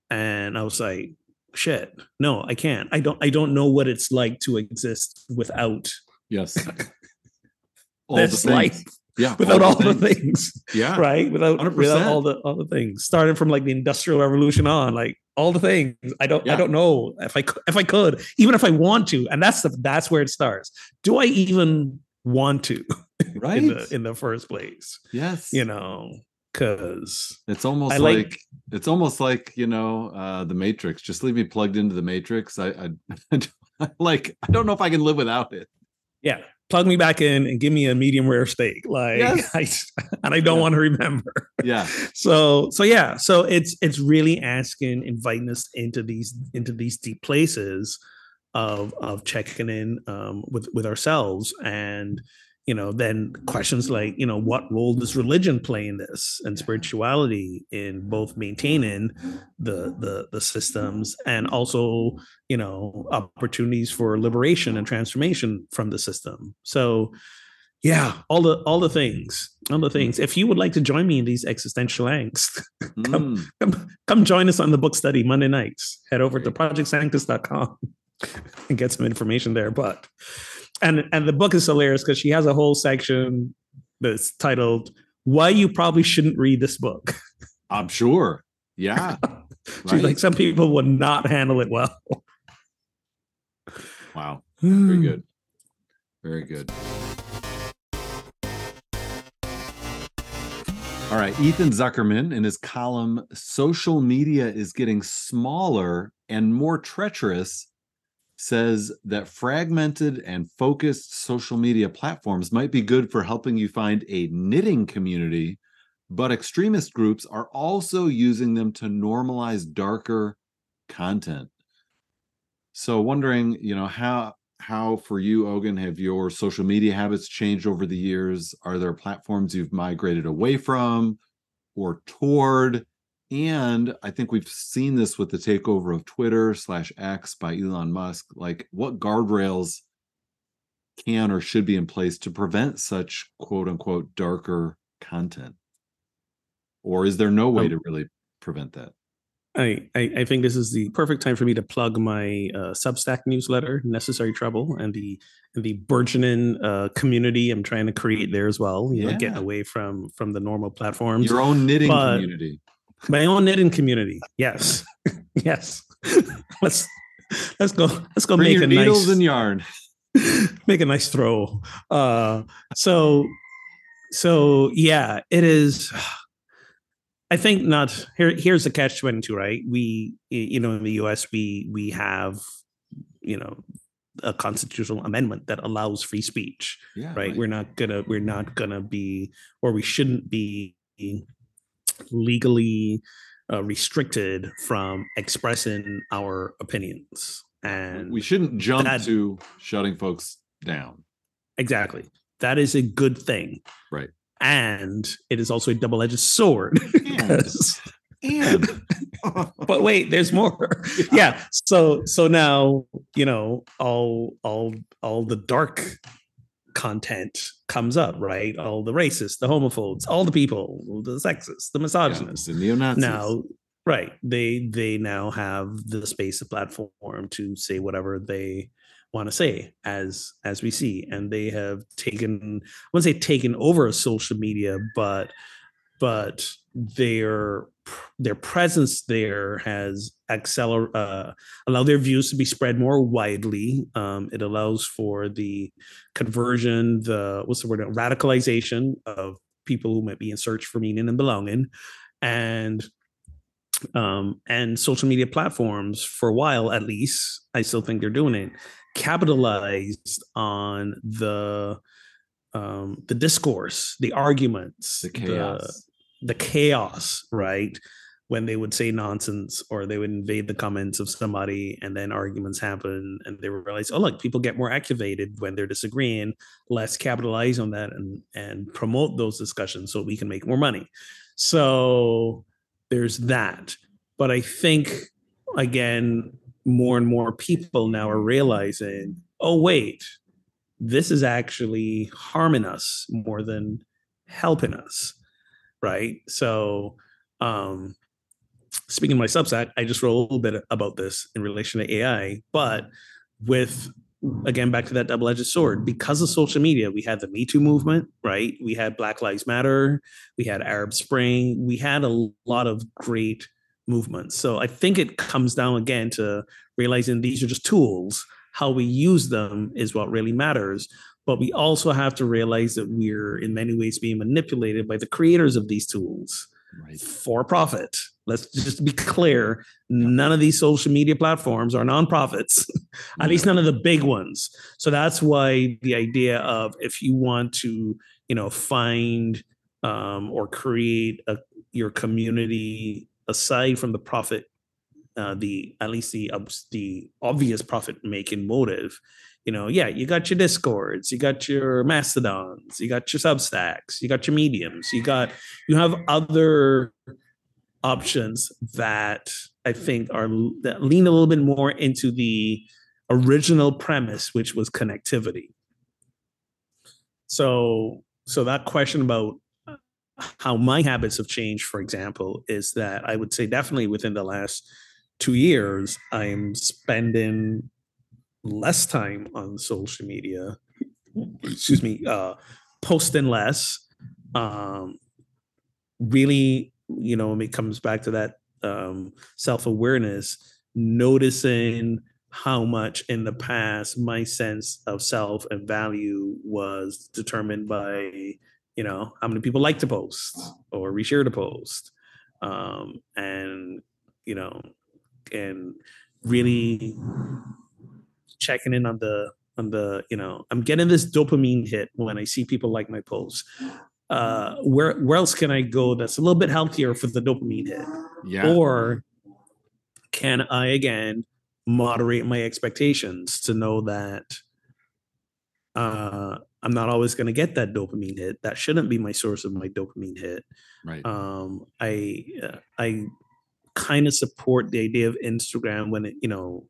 And I was like, shit, no, I can't. I don't. I don't know what it's like to exist without. Yes. *laughs* all this life yeah without all, the, things. things. yeah right without 100%. without all the all the things starting from like the industrial revolution on like all the things i don't yeah. i don't know if i if i could even if i want to and that's the that's where it starts do i even want to right *laughs* in the in the first place yes you know because it's almost I like, like, it's almost like you know uh the matrix just leave me plugged into the matrix. I *laughs* i like i don't know if i can live without it. Yeah plug me back in and give me a medium rare steak like *laughs* yes. I, and i don't yeah. want to remember. Yeah. *laughs* So so yeah so it's it's really asking inviting us into these into these deep places of of checking in um, with with ourselves. And you know then questions like you know what role does religion play in this and spirituality in both maintaining the the the systems and also you know opportunities for liberation and transformation from the system. So yeah all the all the things all the things. If you would like to join me in these existential angst *laughs* come, mm. come come join us on the book study monday nights. Head over to projectsanctus.com *laughs* and get some information there. But and and the book is hilarious because she has a whole section that's titled "Why You Probably Shouldn't Read This Book." *laughs* I'm sure. Yeah. *laughs* She's right. like, some people would not handle it well. Wow. Very *sighs* hmm. good. Very good. All right. Ethan Zuckerman in his column, Social Media is Getting Smaller and More Treacherous says that fragmented and focused social media platforms might be good for helping you find a knitting community, but extremist groups are also using them to normalize darker content. So wondering, you know, how how for you Ogun have your social media habits changed over the years? Are there platforms you've migrated away from or toward? And I think we've seen this with the takeover of Twitter slash X by Elon Musk. Like, what guardrails can or should be in place to prevent such quote unquote darker content? Or is there no way um, to really prevent that? I, I, I think this is the perfect time for me to plug my uh, Substack newsletter, Necessary Trouble, and the and the burgeoning uh, community I'm trying to create there as well. You yeah. know, getting away from from the normal platforms. Your own knitting but, community my own knitting community. Yes, *laughs* yes. *laughs* Let's let's go. Let's go Bring make a needles nice and yarn. *laughs* make a nice throw. Uh, so so yeah, it is. I think not. Here, here's the catch twenty two. Right? We, you know, in the U.S., we we have, you know, a constitutional amendment that allows free speech. Yeah, Right? We're not gonna. We're not gonna be, or we shouldn't be legally uh, restricted from expressing our opinions. And we shouldn't jump that- to shutting folks down. Exactly. That is a good thing. Right. And it is also a double edged sword. *laughs* And, and *laughs* *laughs* but wait, there's more. yeah. So so now, you know, all all all the dark content comes up, right? All the racists, the homophobes, all the people, the sexists, the yeah, misogynists. the neo-Nazis. now right they they now have the space of platform to say whatever they want to say as as we see and they have taken i wouldn't say taken over social media but but their their presence there has acceler uh, allowed their views to be spread more widely. Um, it allows for the conversion the what's the word radicalization of people who might be in search for meaning and belonging. And um, and social media platforms for a while at least i still think they're doing it capitalized on the um, the discourse the arguments the chaos. the, the chaos right? When they would say nonsense or they would invade the comments of somebody and then arguments happen and they realize oh look people get more activated when they're disagreeing let's capitalize on that and and promote those discussions so we can make more money. So there's that. But i think again more and more people now are realizing oh wait this is actually harming us more than helping us right? So um speaking of my substack i just wrote a little bit about this in relation to ai but with again back to that double-edged sword because of social media we had the me too movement right? We had black lives matter we had arab spring we had a lot of great movements. So i think it comes down again to realizing these are just tools how we use them is what really matters but we also have to realize that we're in many ways being manipulated by the creators of these tools right. for profit. Let's just be clear. None of these social media platforms are nonprofits, *laughs* at least none of the big ones. So that's why the idea of if you want to, you know, find um, or create a, your community aside from the profit, uh, the at least the the obvious profit making motive, you know, yeah, you got your discords, you got your mastodons, you got your substacks, you got your mediums, you got you have other options that I think are that lean a little bit more into the original premise, which was connectivity. So, so that question about how my habits have changed, for example, is that I would say definitely within the last two years, I'm spending less time on social media. Excuse me, uh, posting less. Um, really, you know, when it comes back to that um, self awareness, noticing how much in the past my sense of self and value was determined by, you know, how many people like to post or reshare to post. Um, and, you know, and really checking in on the on the you know i'm getting this dopamine hit when i see people like my posts uh where where else can i go that's a little bit healthier for the dopamine hit Yeah. or can i again moderate my expectations to know that uh i'm not always going to get that dopamine hit that shouldn't be my source of my dopamine hit right. um i uh, i kind of support the idea of instagram when it you know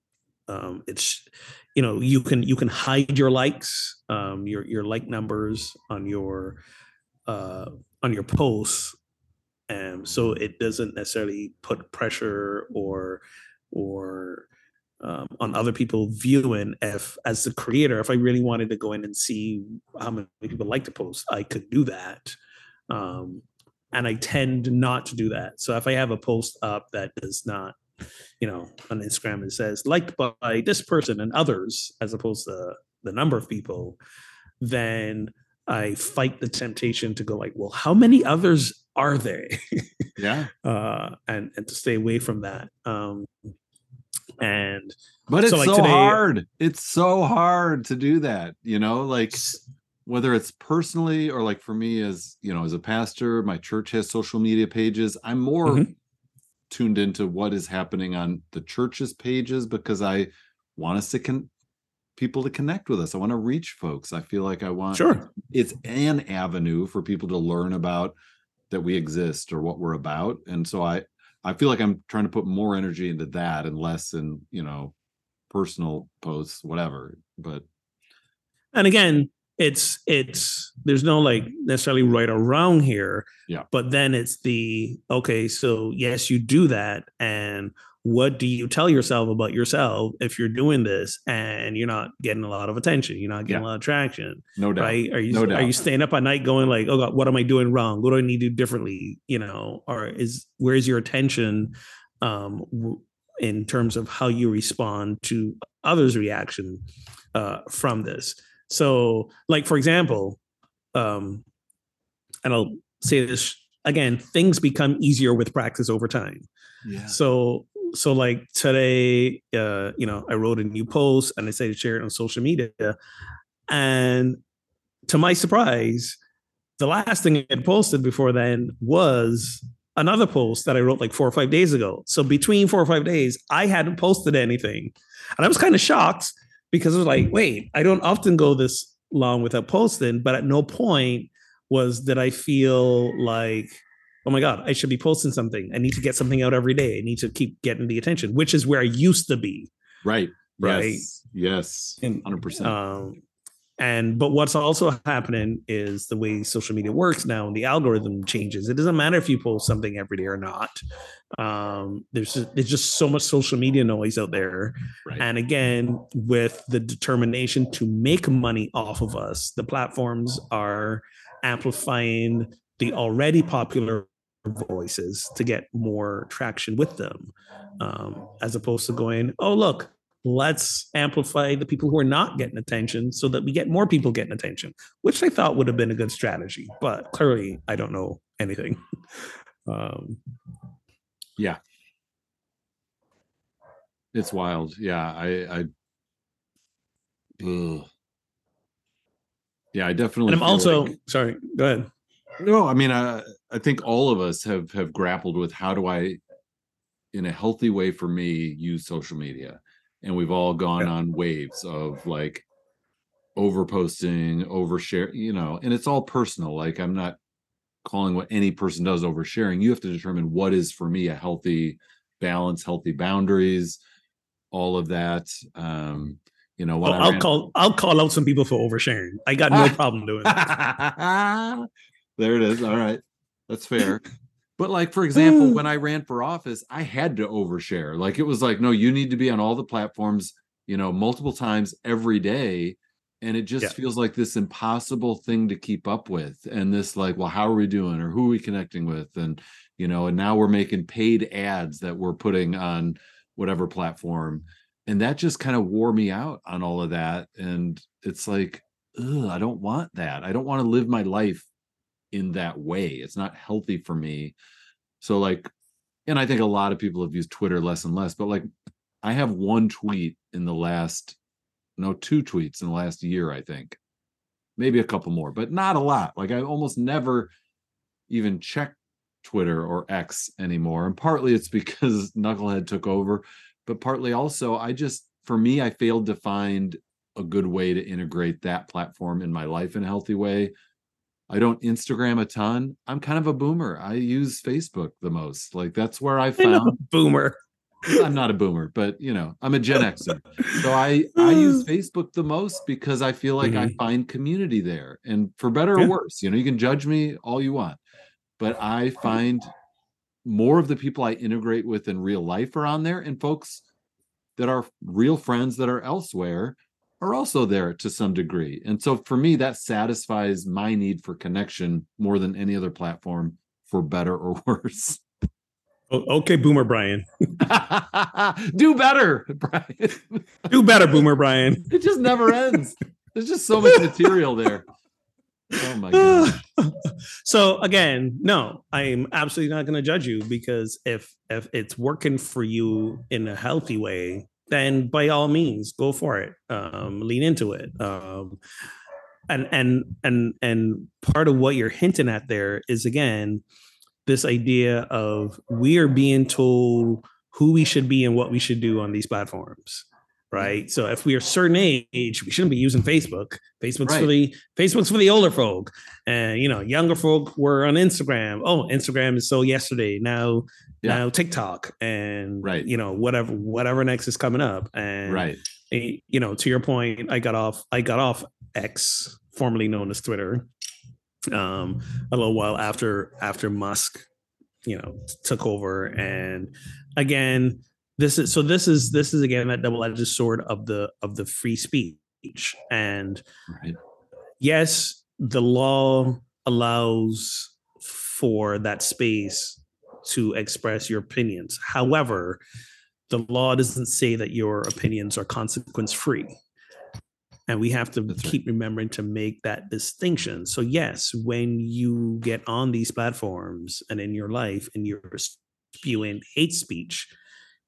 um it's you know you can you can hide your likes um your your like numbers on your uh on your posts um so it doesn't necessarily put pressure or or um, on other people viewing if as the creator if i really wanted to go in and see how many people like to post i could do that um and I tend not to do that. So if I have a post up that does not you know, on Instagram it says liked by this person and others, as opposed to the number of people, then I fight the temptation to go like, well, how many others are there? *laughs* Yeah. uh, and and to stay away from that. Um, and But it's So, so, today- hard. It's so hard to do that, you know, like whether it's personally or like for me as, you know, as a pastor, my church has social media pages. I'm more Mhm. tuned into what is happening on the church's pages because I want us to con people to connect with us. I want to reach folks. I feel like I want sure, it's an avenue for people to learn about that we exist or what we're about and so i i feel like i'm trying to put more energy into that and less in you know personal posts whatever but and again, it's it's there's no like necessarily right or wrong here. Yeah. But then it's the okay, so yes, you do that, and what do you tell yourself about yourself if you're doing this and you're not getting a lot of attention, you're not getting Yeah. a lot of traction, no doubt right? Are you No are you staying up at night going like, oh God, what am I doing wrong? What do I need to do differently? You know, or is where is your attention um w- in terms of how you respond to others' reaction uh from this? So, like for example, um, and I'll say this again, things become easier with practice over time. yeah So so like today, uh, you know, I wrote a new post and I say to share it on social media. And to my surprise, the last thing I had posted before then was another post that I wrote like four or five days ago. So between four or five days, I hadn't posted anything. And I was kind of shocked because it was like, wait, I don't often go this long without posting, but at no point was that I feel like, oh my God, I should be posting something. I need to get something out every day. I need to keep getting the attention, which is where I used to be. right Right. yes yes 100% Um, and but what's also happening is the way social media works now, and the algorithm changes. It doesn't matter if you post something every day or not. Um, there's just, there's just so much social media noise out there, right and again, with the determination to make money off of us, the platforms are amplifying the already popular voices to get more traction with them, um, as opposed to going, oh, look, let's amplify the people who are not getting attention so that we get more people getting attention, which I thought would have been a good strategy. But clearly, I don't know anything. *laughs* Um, yeah. it's wild yeah i i ugh. yeah i definitely and I'm also like- sorry, go ahead. No, I mean, uh, I think all of us have have grappled with how do I, in a healthy way for me, use social media, and we've all gone Yeah. on waves of like overposting, overshare, you know, and it's all personal. Like I'm not calling what any person does oversharing. You have to determine what is for me a healthy balance, healthy boundaries, all of that. Um, you know, when Oh, I'll ran- call I'll call out some people for oversharing. I got no *laughs* problem doing that. there it is. All right. That's fair. *laughs* But like for example, Mm. when I ran for office, I had to overshare. Like it was like, no, you need to be on all the platforms, you know, multiple times every day. And it just Yeah. feels like this impossible thing to keep up with. And this like, well, how are we doing? Or who are we connecting with? And you know, and now we're making paid ads that we're putting on whatever platform. And that just kind of wore me out on all of that. And it's like, ugh, I don't want that. I don't want to live my life in that way. It's not healthy for me. So like, and I think a lot of people have used Twitter less and less, but like I have one tweet in the last, no, two tweets in the last year, I think. Maybe a couple more, but not a lot. Like I almost never even check Twitter or X anymore. And partly it's *laughs* because Knucklehead took over, but partly also I just for me, I failed to find a good way to integrate that platform in my life in a healthy way. I don't Instagram a ton. I'm kind of a boomer. I use Facebook the most. Like that's where I I found boomer. I'm not a boomer, but you know, I'm a Gen Xer. So I *laughs* I use Facebook the most because I feel like I Mhm. find community there. And for better Yeah. or worse, you know, you can judge me all you want. But I find more of the people I integrate with in real life are on there and folks that are real friends that are elsewhere are also there to some degree. And so for me that satisfies my need for connection more than any other platform for better or *laughs* worse. Okay, Boomer Bryan. *laughs* *laughs* Do better, Bryan. Do better, Boomer Bryan. It just never ends. There's just so much material there. Oh my god. so again, no, I'm absolutely not going to judge you because if if it's working for you in a healthy way, then by all means, go for it. Um, lean into it. Um, and and and and part of what you're hinting at there is again this idea of we are being told who we should be and what we should do on these platforms right so if we are a certain age we shouldn't be using facebook facebook's Right. for the facebook's for the older folk and you know younger folk were on instagram oh instagram is so yesterday now Yeah. now tiktok and Right. you know whatever whatever next is coming up and right. eh, you know to your point i got off i got off x formerly known as twitter um a little while after after musk you know took over and again this is so this is this is again that double-edged sword of the of the free speech and Right. yes the law allows for that space to express your opinions. However the law doesn't say that your opinions are consequence free and we have to That's right. keep remembering to make that distinction. So yes when you get on these platforms and in your life and you're spewing hate speech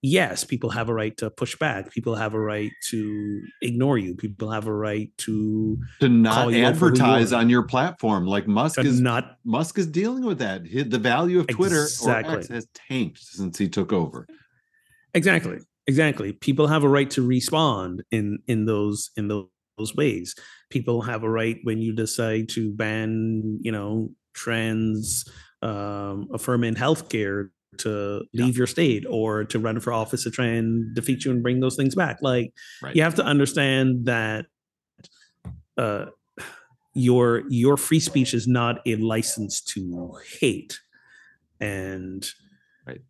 yes people have a right to push back. People have a right to ignore you. People have a right to To not Call you out for who you advertise on your platform, like Musk to is not Musk is dealing with that. The value of Twitter or Exactly. X has tanked since he took over. exactly. Exactly. People have a right to respond in in those in those, those ways. People have a right when you decide to ban you know trans um affirming healthcare to Yeah. leave your state or to run for office to try and defeat you and bring those things back like Right. you have to understand that uh your your free speech is not a license to hate and Right.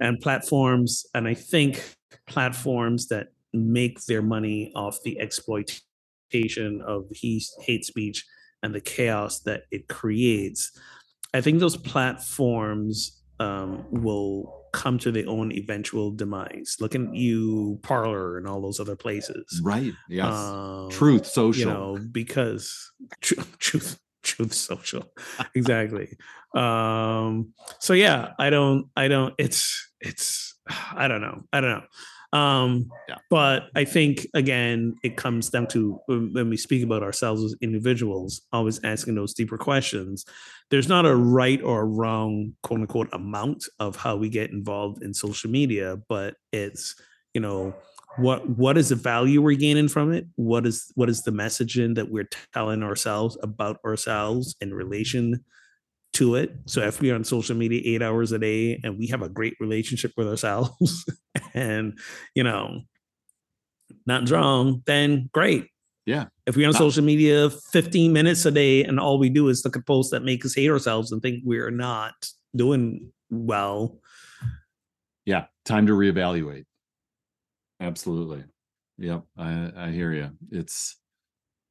and platforms and i think platforms that make their money off the exploitation of he, hate speech and the chaos that it creates i think those platforms um, will come to their own eventual demise look at you Parler and all those other places Right. Yes. Um, Truth social. you know because tr- *laughs* truth truth social exactly um so yeah i don't i don't it's it's *sighs* i don't know i don't know um Yeah. but i think again it comes down to when we speak about ourselves as individuals always asking those deeper questions there's not a right or a wrong quote unquote amount of how we get involved in social media but it's you know what what is the value we're gaining from it what is what is the messaging that we're telling ourselves about ourselves in relation to it so if we're on social media eight hours a day and we have a great relationship with ourselves *laughs* and you know nothing's wrong then great Yeah. if we're on Not- social media 15 minutes a day and all we do is look at posts that make us hate ourselves and think we're not doing well yeah. Time to reevaluate. Absolutely. Yep. I, I hear you. It's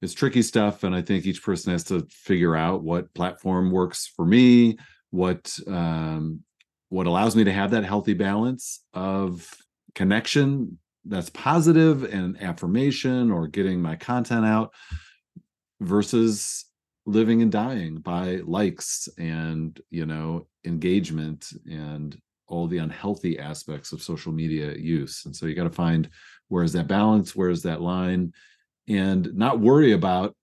it's tricky stuff. And I think each person has to figure out what platform works for me, what um what allows me to have that healthy balance of connection that's positive and affirmation or getting my content out versus living and dying by likes and you know engagement and all the unhealthy aspects of social media use and so you got to find where's that balance where's that line and not worry about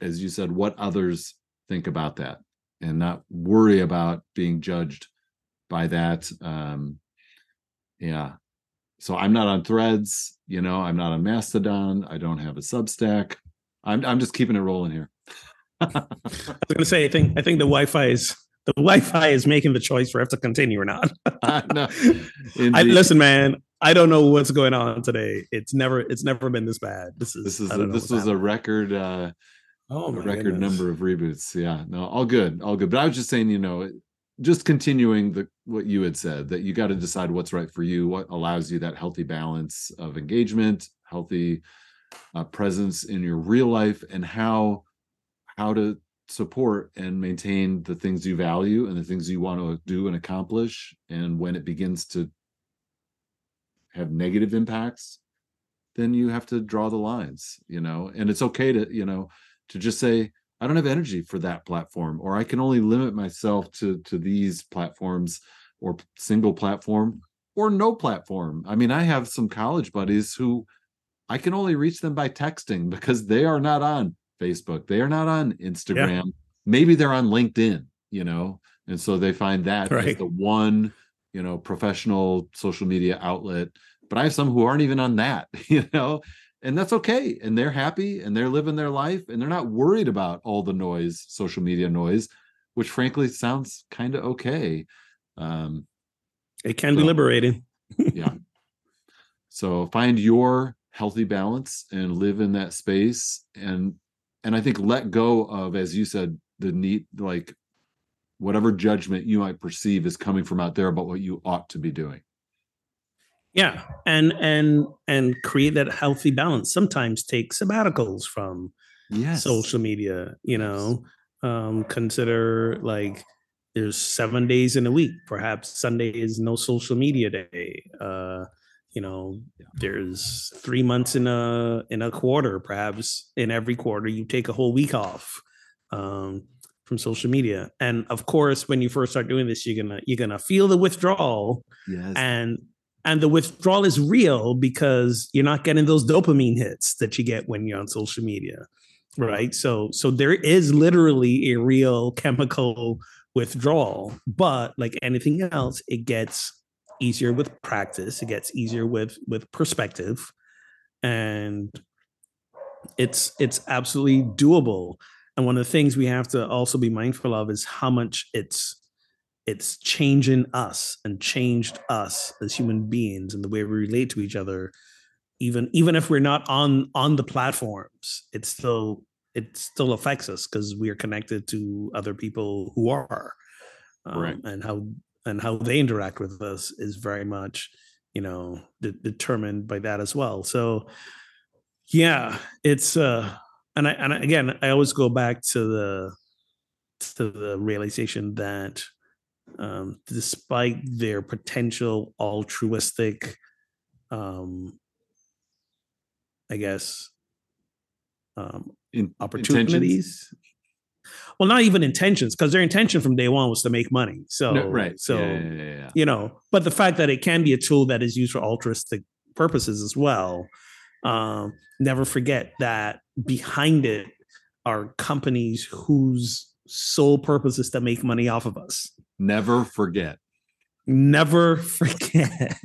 as you said what others think about that and not worry about being judged by that um yeah so i'm not on threads you know i'm not on mastodon i don't have a substack i'm, I'm just keeping it rolling here I was going to say, I think I think the Wi-Fi is the Wi-Fi is making the choice for us to continue or not. No, *laughs* I, *laughs* listen, man. I don't know what's going on today. It's never it's never been this bad. This is this is I a, this what's was a record uh oh a record goodness. number of reboots yeah no all good all good but i was just saying you know just continuing the what you had said that you got to decide what's right for you what allows you that healthy balance of engagement healthy uh, presence in your real life and how how to support and maintain the things you value and the things you want to do and accomplish and when it begins to have negative impacts then you have to draw the lines you know and it's okay to you know to just say i don't have energy for that platform or i can only limit myself to to these platforms or single platform or no platform i mean i have some college buddies who i can only reach them by texting because they are not on facebook they are not on instagram yeah. maybe they're on linkedin you know and so they find that right. as the one you know professional social media outlet but i have some who aren't even on that *laughs* you know? And that's okay and they're happy and they're living their life and they're not worried about all the noise social media noise which frankly sounds kind of okay um it can so, be liberating. *laughs* Yeah. So find your healthy balance and live in that space and and i think let go of as you said the need like whatever judgment you might perceive is coming from out there about what you ought to be doing. Yeah and and and create that healthy balance sometimes take sabbaticals from yes. social media you know? Um consider like there's seven days in a week perhaps sunday is no social media day uh you know there's three months in a in a quarter perhaps in every quarter you take a whole week off. Um from social media. And of course when you first start doing this you're gonna you're gonna feel the withdrawal. Yes. and and the withdrawal is real because you're not getting those dopamine hits that you get when you're on social media right? So so there is literally a real chemical withdrawal. But like anything else it gets easier with practice. It gets easier with with perspective. And it's it's absolutely doable and one of the things we have to also be mindful of is how much it's it's changing us and changed us as human beings and the way we relate to each other. Even even if we're not on on the platforms it still it still affects us because we are connected to other people who are. Um, right. and how and how they interact with us is very much you know de- determined by that as well. So yeah it's uh and i and again i always go back to the to the realization that um, despite their potential altruistic, um, I guess, um, In, opportunities. Intentions? Well, not even intentions, because their intention from day one was to make money. So, no, right. So, yeah, yeah, yeah, you know, but the fact that it can be a tool that is used for altruistic purposes as well. Um, never forget that behind it are companies whose sole purpose is to make money off of us. Never forget. Never *laughs* forget.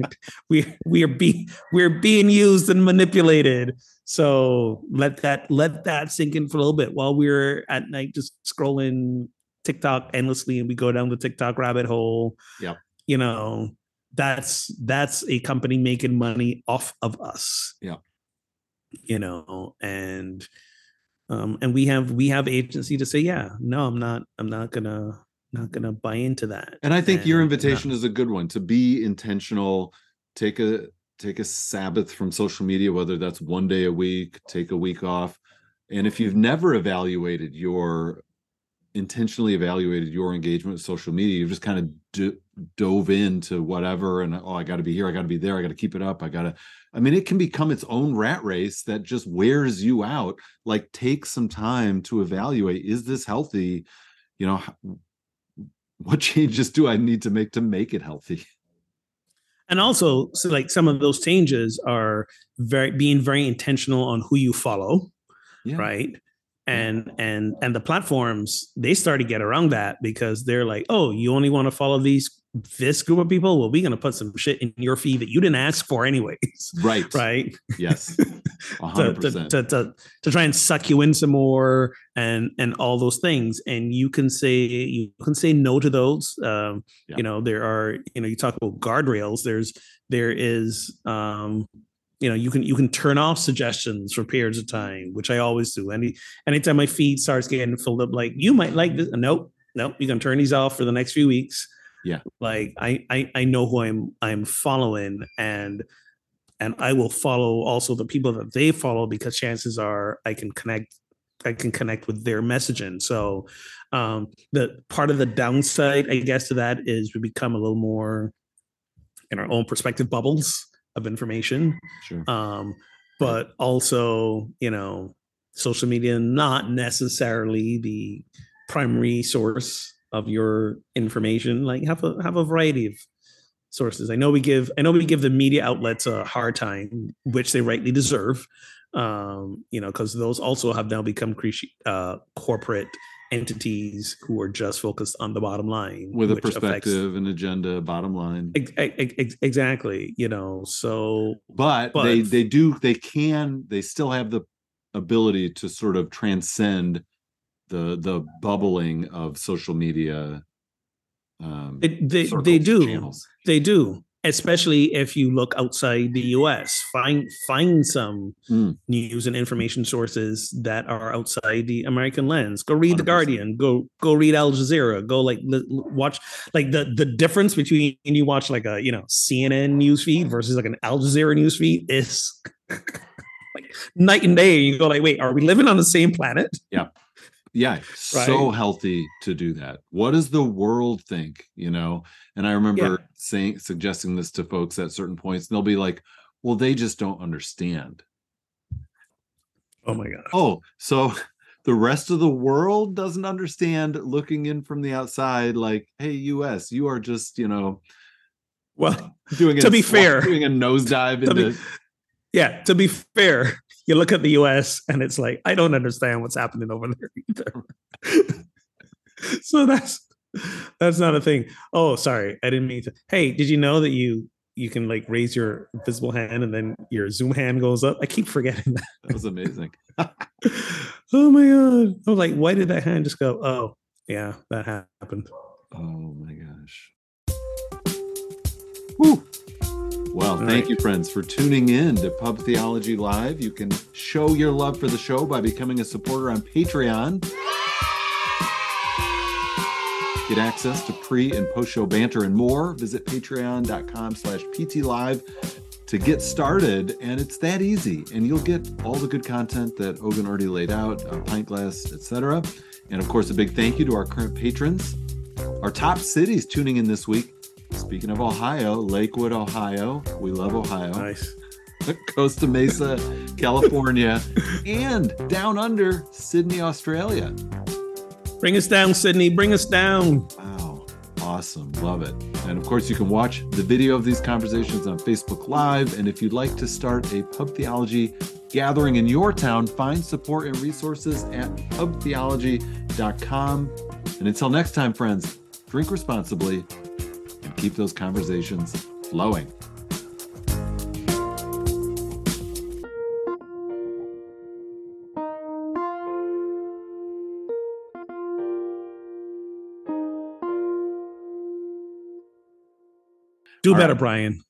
we we are be we're being used and manipulated. So let that let that sink in for a little bit while we're at night just scrolling TikTok endlessly and we go down the TikTok rabbit hole. Yeah. You know, that's that's a company making money off of us. Yeah. You know, and um and we have we have agency to say, yeah, no, I'm not I'm not gonna not going to buy into that. And I think and your invitation not- is a good one to be intentional, take a take a sabbath from social media whether that's one day a week, take a week off. And if you've never evaluated your intentionally evaluated your engagement with social media, you've just kind of do, dove into whatever and oh, I got to be here, I got to be there, I got to keep it up, I got to I mean, it can become its own rat race that just wears you out. Like, take some time to evaluate: is this healthy? You know, what *laughs* changes do I need to make to make it healthy? And also, so like some of those changes are very being very intentional on who you follow, yeah. right? And and and the platforms they start to get around that because they're like, oh, you only want to follow these this group of people, well, we're gonna put some shit in your feed that you didn't ask for anyways. Right. right. Yes. *laughs* to, to, to, to, to try and suck you in some more and and all those things. And you can say you can say no to those. Um, yeah. you know, there are, you know, you talk about guardrails, there's there is um you know you can you can turn off suggestions for periods of time which i always do. Any anytime my feed starts getting filled up like you might like this nope nope you can turn these off for the next few weeks. Yeah. Like I, I i know who i'm i'm following and and i will follow also the people that they follow because chances are i can connect I can connect with their messaging. So um, the part of the downside, I guess, to that is we become a little more in our own perspective bubbles of information. Sure. Um, but also, you know, social media not necessarily the primary source of your information. Like have a have a variety of sources. I know we give I know we give the media outlets a hard time, which they rightly deserve. Um, you know, because those also have now become uh, corporate entities who are just focused on the bottom line with a perspective and agenda bottom line. Ex- ex- exactly you know so but, but they they do they can they still have the ability to sort of transcend the the bubbling of social media um they they, they do. channels. they do especially if you look outside the US. Find find some mm. news and information sources that are outside the American lens. Go read 100%. the Guardian. Go go read Al Jazeera. Go like watch like the the difference between you watch like a you know CNN news feed versus like an Al Jazeera news feed is *laughs* like night and day. You go like, wait, are we living on the same planet? Yeah yeah right? so healthy to do that what does the world think you know and i remember yeah. saying suggesting this to folks at certain points and they'll be like well they just don't understand oh my god oh so *laughs* the rest of the world doesn't understand looking in from the outside like hey us you are just you know well uh, doing *laughs* to be fair doing a *laughs* nosedive into be, yeah to be fair you look at the US and it's like, I don't understand what's happening over there *laughs* either. so that's that's not a thing. Oh, sorry. I didn't mean to. Hey, did you know that you you can like raise your visible hand and then your zoom hand goes up? I keep forgetting that. That was amazing. *laughs* oh my god. I was like, why did that hand just go? Oh, yeah, that happened. Oh my gosh. Whew. Well, thank right. you, friends, for tuning in to Pub Theology Live. You can show your love for the show by becoming a supporter on Patreon. Get access to pre and post show banter and more. Visit patreon.com slash ptlive to get started. And it's that easy. And you'll get all the good content that Ogun already laid out, pint glass, etc. And of course, a big thank you to our current patrons. Our top cities tuning in this week Speaking of Ohio, Lakewood, Ohio. We love Ohio. Nice. *laughs* Costa Mesa, California, *laughs* and down under Sydney, Australia. Bring us down, Sydney. Bring us down. Wow. Awesome. Love it. And of course, you can watch the video of these conversations on Facebook Live. And if you'd like to start a pub theology gathering in your town, find support and resources at pubtheology.com. And until next time, friends, drink responsibly keep those conversations flowing. Do All better, right. Bryan.